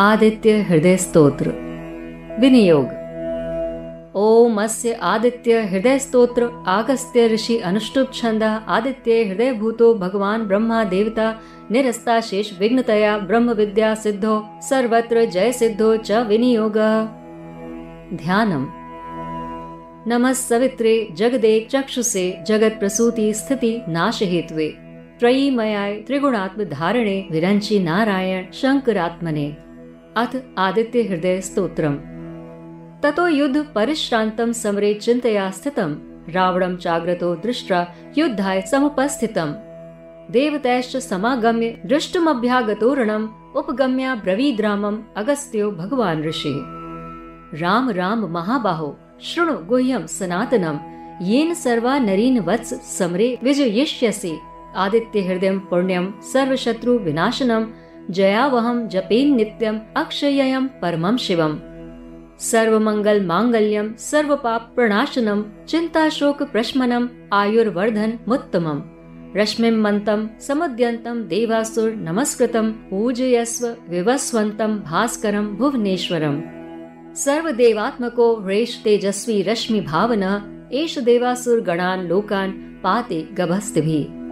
आदित्य हृदय स्तोत्र। विनियोग। ओम अस्य आदित्य हृदय स्तोत्र, आगस्त्य ऋषि अनुष्टुप छंद आदित्य हृदय भूतो भगवान ब्रह्मा देवता, निरस्ता शेष विघ्नतया ब्रह्म विद्या सिद्धो, सर्वत्र जय सिद्धो च विनियोग। ध्यानम। नमः सवित्रे, जगदे चक्षुषे जगत प्रसूति स्थिति नाश हेतुवे त्रयीमयाय त्रिगुणात्म धारणे विरंची नारायण शंकरात्मने अथ आदित्य हृदय स्तोत्रम। ततो युद्ध परिश्रांतम समरे चिंतया स्थितम। रावणम चाग्रतो दृष्ट्रा युद्धाय समुपस्थितम। देवतैश्च समागम्य दृष्टमभ्यागतोरणम उपगम्या ब्रवीद्रामम अगस्त्यो भगवान ऋषि। राम राम, महाबाहो, शृणु गुह्यम सनातनम। येन सर्वा नरीन वत्स समरे विजयिष्यसि। आदित्य हृदय पुण्यम सर्वशत्रु विनाशनम। जयावहम् जपेन् नित्यम् अक्षयम् परमम् शिवम्। सर्वमङ्गल माङ्गल्यम् सर्वपाप प्रणाशनम् चिन्ता प्रश्मनम् आयुर्वर्धनमुत्तमम् रश्मिं मन्तम् समुद्यन्तम् देवासुर नमस्कृतम् पूजयस्व विवस्वन्तम् भास्करम् भुवनेश्वरम्। सर्वदेवात्मको ह्रेश तेजस्वी रश्मि भावनः एष देवासुर गणान् लोकान् पाते गभस्तिभिः।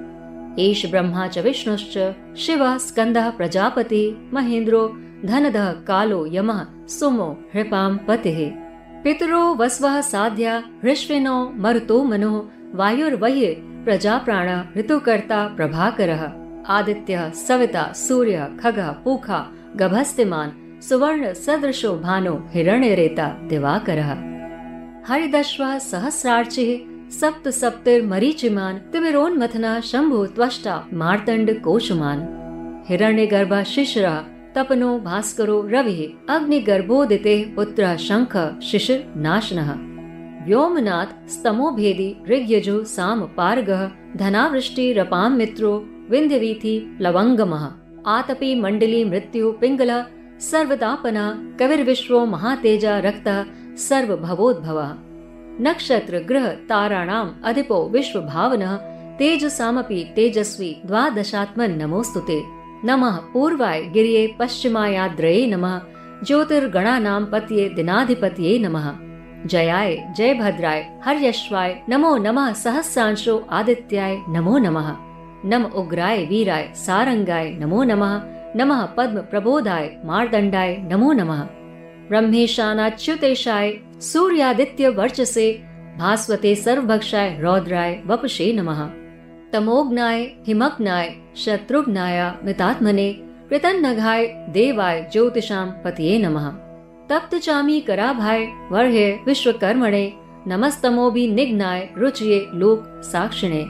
एष ब्रह्मा च विष्णुश्च, शिवः स्कन्दः प्रजापति महेन्द्रो धनदः कालो यमः, सुमो हृपां पतिः। पितरो वस्वः साध्या हृष्विनो मरुतो मनुः वायुर्वह्य प्रजाप्राण, ऋतुकर्ता प्रभाकरः। आदित्यः, सविता, सूर्यः, खगः, पूखा, गभस्तिमान्, सुवर्ण, सदृशो भानो, हिरण्यरेता, दिवाकरः। हरिदश्वः सहस्रार्चिः सप्त सप्तिर मरीचिमान तिमिरोन्मथना शंभु त्वष्टा, मार्तंड कोशमान। हिरण्य गर्भा शिशिरा, तपनो भास्करो रवि अग्निगर्भोदिते पुत्र शंख, शिशिर नाशन। व्योमनाथ स्तमो भेदी, ऋग्यजु साम पारग, धनावृष्टि रपाम मित्रो विंध्यवीथि प्लवंगम। आतपी मंडली मृत्यु पिंगल, सर्वतापना, कविर्विश्वो महातेजा रक्त सर्व भवोद्भव नक्षत्र, ग्रह, ताराणाम अधिपो विश्व भावन तेजसामपि तेजस्वी द्वादशात्मन नमोस्तुते। नमः पूर्वाय गिरिये पश्चिमायाद्रये नमः। ज्योतिर्गणानाम पतये दिनाधिपतये नमः। जयाय जय भद्राय हर्यश्वाय, नमो नमः सहस्रांशो आदित्याय नमो नमः। नम उग्राय वीराय सारंगाय नमो नमः। नमः पद्म प्रबोधाय मार्दंडाय नमो नमः। ब्रह्मेशानाच्युतेशाय सूर्यादित्य वर्चसे भास्वते सर्वभक्षाय रौद्राय वपुषे नमः। तमोग्नाय हिमग्नाय शत्रुघ्नाय मितात्मने कृतन्नघाय देवाय ज्योतिषाम पतिये नमः। तप्त चामी कराभाय वर्हे विश्वकर्मणे नमस्तमोभि निघ्नाय रुचिये, लोक साक्षिणे।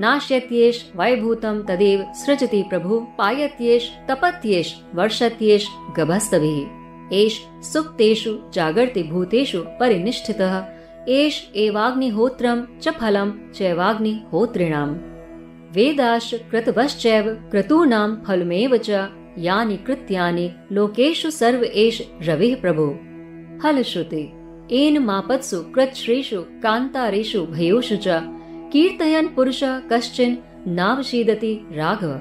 नाश्यत्येष वैभूतं तदेव सृजति प्रभु, पायत्येष, तपत्येष, वर्षत्येष गभस्तभिः। एष सुप्तेषु जागर्ति भूतेषु परिनिष्ठितः। एष एवाग्निहोत्रं च फलं चैवाग्निहोत्रिणाम्। वेदाश्च कृतवश्चैव क्रतूनां फलमेव च यानि कृत्यानि लोकेषु सर्व एष रविः प्रभो। फलश्रुते, एन मापत्सु कृच्छ्रेषु कान्तारेषु भयोषु च, कीर्तयन् पुरुषः कश्चिन् नावशीदति राघव।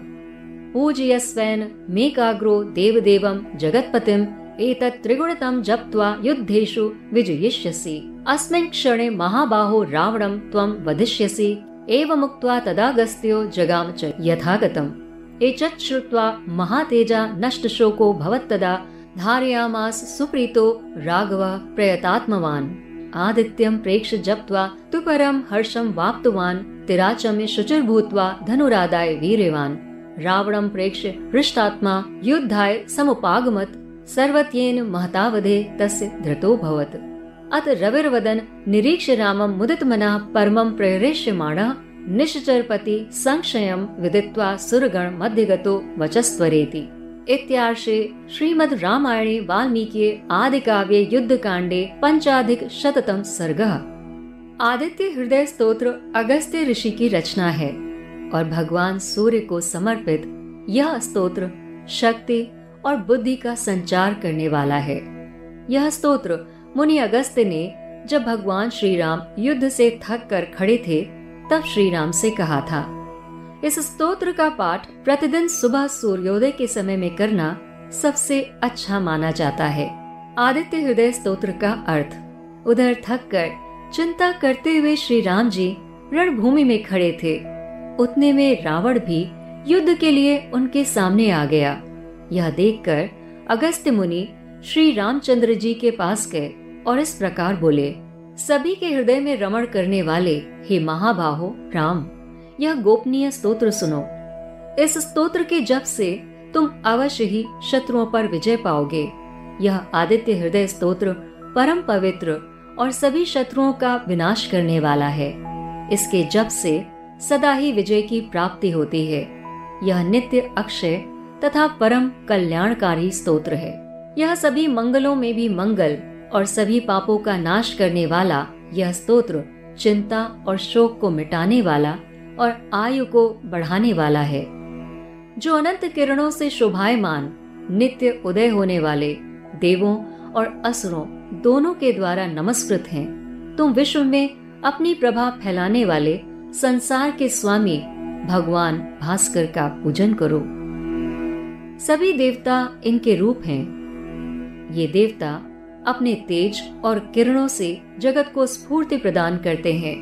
पूजयस्वेन मेकाग्रो देवदेवं जगत्पतिम् एतत् त्रिगुणतं जप्त्वा युद्धेषु विजयिष्यसि। अस्मिन् क्षणे महाबाहो रावणं त्वं वधिष्यसि। एवमुक्त्वा तदागस्त्यो जगाम च यथागतम्। एतत् श्रुत्वा महातेजा नष्टशोको भवत्तदा धारयामास सुप्रीतो राघवः प्रयतात्मवान्। आदित्यं प्रेक्ष्य जप्त्वा तु परं हर्षं वाप्तवान् तिराचम्य शुचिर्भूत्वा धनुरादाय वीर्यवान् रावणं प्रेक्ष्य हृष्टात्मा युद्धाय समुपागमत् सर्वत्येन महतावधे तस्य धृतो भवत्। अत रविर्वदन निरीक्ष रामं मुदितमनः परमं प्रहृष्यमाणः निश्चरपति संशयं विदित्वा सुरगण मध्यगतो वचस्त्वरेति। इत्यार्षे श्रीमद् रामायणे वाल्मीकि आदि काव्ये युद्ध कांडे पंचाधिक शततम सर्गः। आदित्य हृदय स्तोत्र अगस्त्य ऋषि की रचना है, और भगवान सूर्य को समर्पित यह स्तोत्र शक्ति और बुद्धि का संचार करने वाला है। यह स्तोत्र मुनि अगस्त ने जब भगवान श्री राम युद्ध से थक कर खड़े थे, तब श्री राम से कहा था। इस स्तोत्र का पाठ प्रतिदिन सुबह सूर्योदय के समय में करना सबसे अच्छा माना जाता है। आदित्य हृदय स्तोत्र का अर्थ, उधर थक कर चिंता करते हुए श्री राम जी रणभूमि में खड़े थे। उतने में रावण भी युद्ध के लिए उनके सामने आ गया। यह देखकर अगस्त्य मुनि श्री रामचंद्र जी के पास गए और इस प्रकार बोले, सभी के हृदय में रमण करने वाले हे महाबाहो राम, यह गोपनीय स्तोत्र सुनो। इस स्तोत्र के जप से तुम अवश्य ही शत्रुओं पर विजय पाओगे। यह आदित्य हृदय स्तोत्र परम पवित्र और सभी शत्रुओं का विनाश करने वाला है। इसके जप से सदा ही विजय की प्राप्ति होती है। यह नित्य अक्षय तथा परम कल्याणकारी स्तोत्र है। यह सभी मंगलों में भी मंगल और सभी पापों का नाश करने वाला यह स्तोत्र चिंता और शोक को मिटाने वाला और आयु को बढ़ाने वाला है। जो अनंत किरणों से शोभायमान, नित्य उदय होने वाले देवों और असुरों दोनों के द्वारा नमस्कृत हैं, तुम विश्व में अपनी प्रभा फैलाने वाले संसार के स्वामी भगवान भास्कर का पूजन करो। सभी देवता इनके रूप हैं। ये देवता अपने तेज और किरणों से जगत को स्फूर्ति प्रदान करते हैं।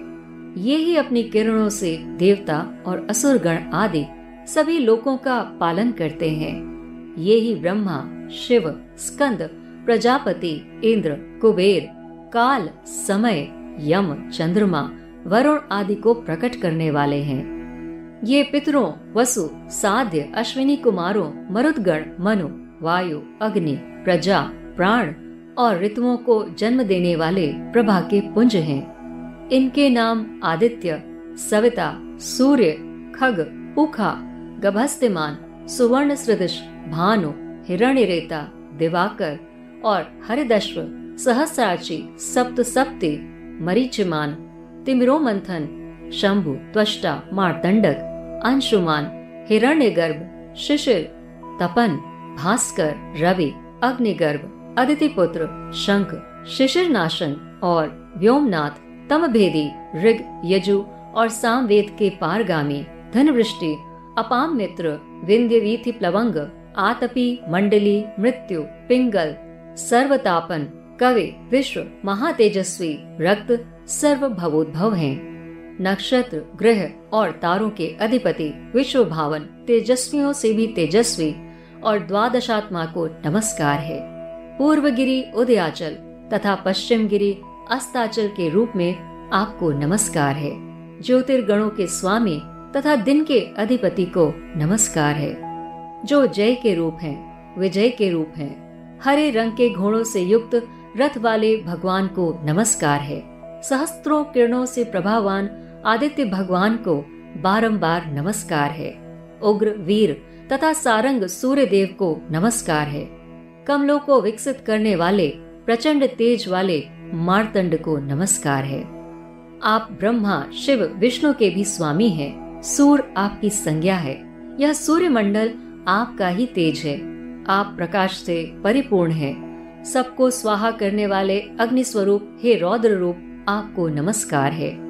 ये ही अपनी किरणों से देवता और असुर गण आदि सभी लोगों का पालन करते हैं। ये ही ब्रह्मा, शिव, स्कंद, प्रजापति, इंद्र, कुबेर, काल, समय, यम, चंद्रमा, वरुण आदि को प्रकट करने वाले हैं। ये पितरों, वसु, साध्य, अश्विनी कुमारों, मरुदगण, मनु, वायु, अग्नि, प्रजा, प्राण और ऋतुओं को जन्म देने वाले प्रभा के पुंज हैं। इनके नाम आदित्य, सविता, सूर्य, खग, उखा, गभस्तिमान सुवर्ण सृदश भानु, हिरण्यरेता, दिवाकर और हरिदश्व, सहस्राची सप्त सप्ति मरीचिमान तिमिरो मंथन शंभु, त्वष्टा मारदंडक अंशुमान, हिरण्यगर्भ, शिशिर, तपन, भास्कर, रवि, अग्निगर्भ अदिति पुत्र शंख शिशिर नाशन और व्योमनाथ, तमभेदी, ऋग, यजु और सामवेद के पारगामी, धनवृष्टि अपाम मित्र विंध्य वीथि प्लवंग, आतपी, मंडली, मृत्यु, पिंगल, सर्वतापन, कवि, विश्व, महातेजस्वी, रक्त सर्व भवोद्भव हैं। नक्षत्र ग्रह और तारों के अधिपति विश्व भावन तेजस्वियों से भी तेजस्वी और द्वादशात्मा को नमस्कार है। पूर्व गिरी उदयाचल तथा पश्चिम गिरी अस्ताचल के रूप में आपको नमस्कार है। ज्योतिर्गणों के स्वामी तथा दिन के अधिपति को नमस्कार है। जो जय के रूप हैं, विजय के रूप हैं हरे रंग के घोड़ों से युक्त रथ वाले भगवान को नमस्कार है। सहस्त्रों किरणों से प्रभावान आदित्य भगवान को बारंबार नमस्कार है। उग्र वीर तथा सारंग सूर्य देव को नमस्कार है। कमलों को विकसित करने वाले, प्रचंड तेज वाले मारतंड को नमस्कार है। आप ब्रह्मा, शिव, विष्णु के भी स्वामी हैं। सूर आपकी संज्ञा है। यह सूर्य मंडल आपका ही तेज है। आप प्रकाश से परिपूर्ण हैं। सबको स्वाहा करने वाले अग्नि स्वरूप हे रौद्र रूप आपको नमस्कार है।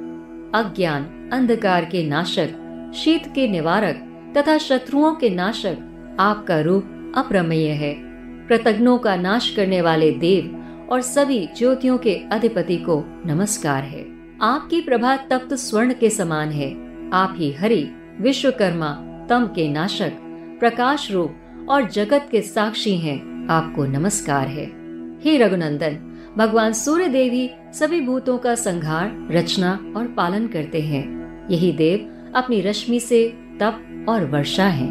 अज्ञान, अंधकार के नाशक, शीत के निवारक तथा शत्रुओं के नाशक आपका रूप अप्रमेय है। प्रतग्नों का नाश करने वाले देव और सभी ज्योतियों के अधिपति को नमस्कार है। आपकी प्रभा तप्त स्वर्ण के समान है। आप ही हरि, विश्वकर्मा, तम के नाशक, प्रकाश रूप और जगत के साक्षी हैं। आपको नमस्कार है। हे रघुनंदन भगवान सूर्य देव सभी भूतों का संहार रचना और पालन करते हैं। यही देव अपनी रश्मि से तप और वर्षा है।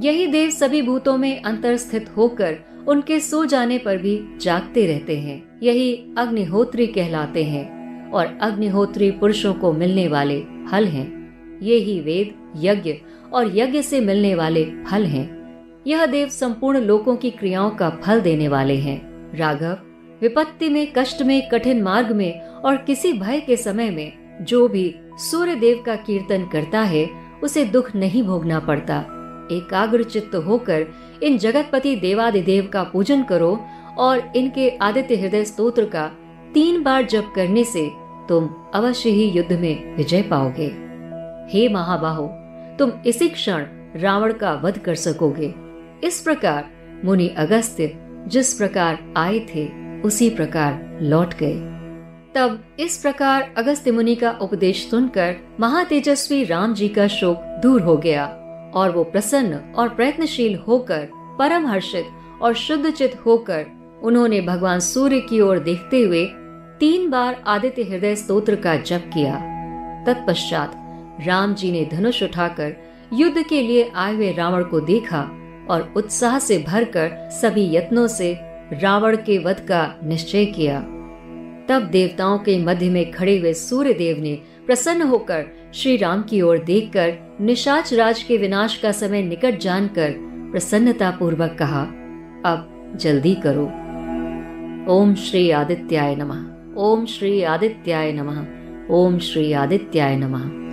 यही देव सभी भूतों में अंतर स्थित होकर उनके सो जाने पर भी जागते रहते हैं। यही अग्निहोत्री कहलाते हैं और अग्निहोत्री पुरुषों को मिलने वाले फल हैं। ये ही वेद, यज्ञ और यज्ञ से मिलने वाले फल हैं। यह देव संपूर्ण लोगों की क्रियाओं का फल देने वाले हैं। राघव विपत्ति में, कष्ट में, कठिन मार्ग में और किसी भय के समय में जो भी सूर्य देव का कीर्तन करता है, उसे दुख नहीं भोगना पड़ता। एकाग्र चित्त होकर इन जगतपति देवादिदेव का पूजन करो और इनके आदित्य हृदय स्तोत्र का तीन बार जप करने से तुम अवश्य ही युद्ध में विजय पाओगे। हे महाबाहो, तुम इसी क्षण रावण का वध कर सकोगे। इस प्रकार मुनि अगस्त्य जिस प्रकार आए थे उसी प्रकार लौट गए। तब इस प्रकार अगस्त्य मुनि का उपदेश सुनकर महातेजस्वी राम जी का शोक दूर हो गया और वो प्रसन्न और प्रयत्नशील होकर परम हर्षित और शुद्ध चित होकर उन्होंने भगवान सूर्य की ओर देखते हुए तीन बार आदित्य हृदय स्तोत्र का जप किया। तत्पश्चात राम जी ने धनुष उठाकर युद्ध के लिए आए हुए रावण को देखा और उत्साह से भरकर सभी यत्नों से रावण के वध का निश्चय किया। तब देवताओं के मध्य में खड़े हुए सूर्य देव ने प्रसन्न होकर श्री राम की ओर देखकर निशाच राज के विनाश का समय निकट जानकर प्रसन्नता पूर्वक कहा, अब जल्दी करो। ओम श्री आदित्याय नमः। ओम श्री आदित्याय नमः। ओम श्री आदित्याय नमः।